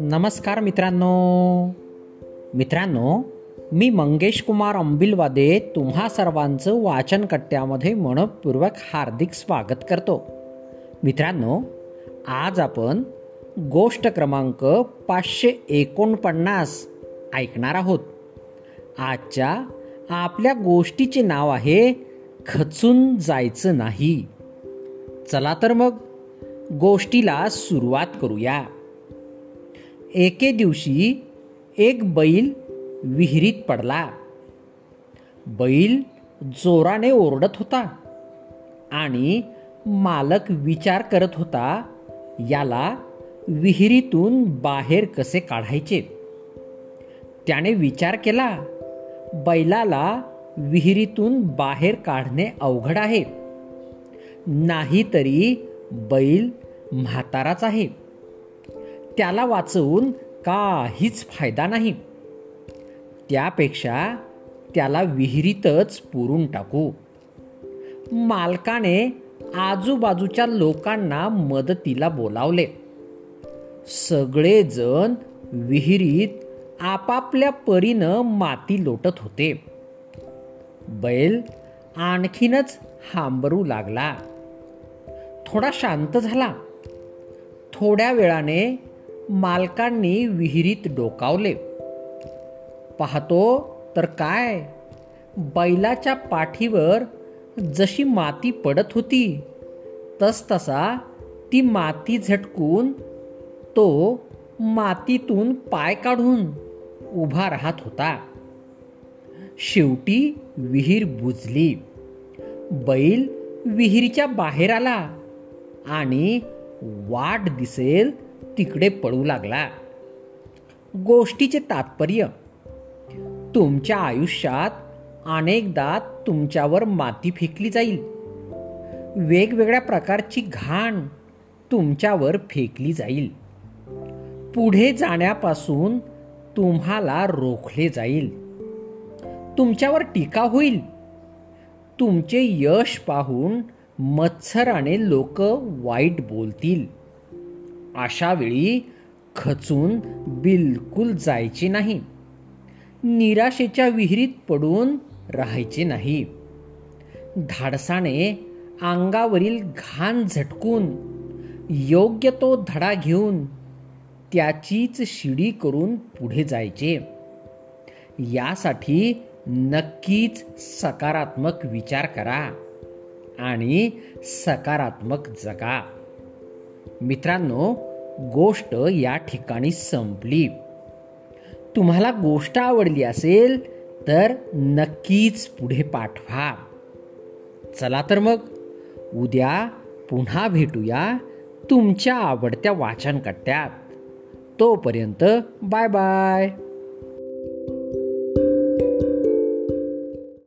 नमस्कार मित्रांनो. मित्रांनो मी मंगेश कुमार अंबिलवादे तुम्हा सर्वांचं वाचनकट्ट्यामध्ये मनपूर्वक हार्दिक स्वागत करतो. मित्रांनो आज आपण गोष्ट क्रमांक पाचशे एकोणपन्नास ऐकणार आहोत. आजच्या आपल्या गोष्टीचे नाव आहे खचून जायचं नाही. चला तर मग गोष्टीला सुरुवात करूया. एके दिवशी एक बैल विहिरीत पडला. बैल जोराने ओरडत होता आणि मालक विचार करत होता याला विहिरीतून बाहेर कसे काढायचे? त्याने विचार केला बैलाला विहिरीतून बाहेर काढणे अवघड आहे. नाहीतरी बैल म्हाताराच आहे. त्याला वाचवून काहीच फायदा नाही. त्यापेक्षा त्याला विहिरीतच पुरून टाकू. मालकाने आजूबाजूच्या लोकांना मदतीला बोलावले. सगळेजण विहिरीत आपापल्या परीनं माती लोटत होते. बैल आणखीनच हांबरू लागला. थोडा शांत झाला. थोड्या वेळाने मालकांनी विहिरीत डोकावले. पाहतो तर काय? बैलाच्या पाठीवर जशी माती पडत होती तस तसा ती माती झटकून तो मातीतून पाय काढून उभा राहत होता. शेवटी विहीर बुजली. बैल विहिरीच्या बाहेर आला. आणि वाट दिसेल तिकडे पडू लागला. गोष्टीचे तात्पर्य तुमच्या आयुष्यात अनेकदा तुमच्यावर माती फेकली जाईल. वेगवेगळ्या प्रकारची घाण तुमच्यावर फेकली जाईल. पुढे जाण्यापासून तुम्हाला रोखले जाईल. तुमच्यावर टीका होईल. तुमचे यश पाहून मत्सराने लोक वाईट बोलतील. अशा वेळी खचून बिलकुल जायचे नाही. निराशेच्या विहिरीत पडून राहायचे नाही. धाडसाने अंगावरील घाण झटकून योग्य तो धडा घेऊन त्याचीच शिडी करून पुढे जायचे. यासाठी नक्कीच सकारात्मक विचार करा. आणि सकारात्मक जगा. मित्रांनो गोष्ट या ठिकाणी संपली. तुम्हाला गोष्ट आवडली असेल तर नक्कीच पुढे पाठवा. चला तर मग उद्या पुन्हा भेटूया तुमच्या आवडत्या वाचनकट्ट्यात. तोपर्यंत बाय बाय.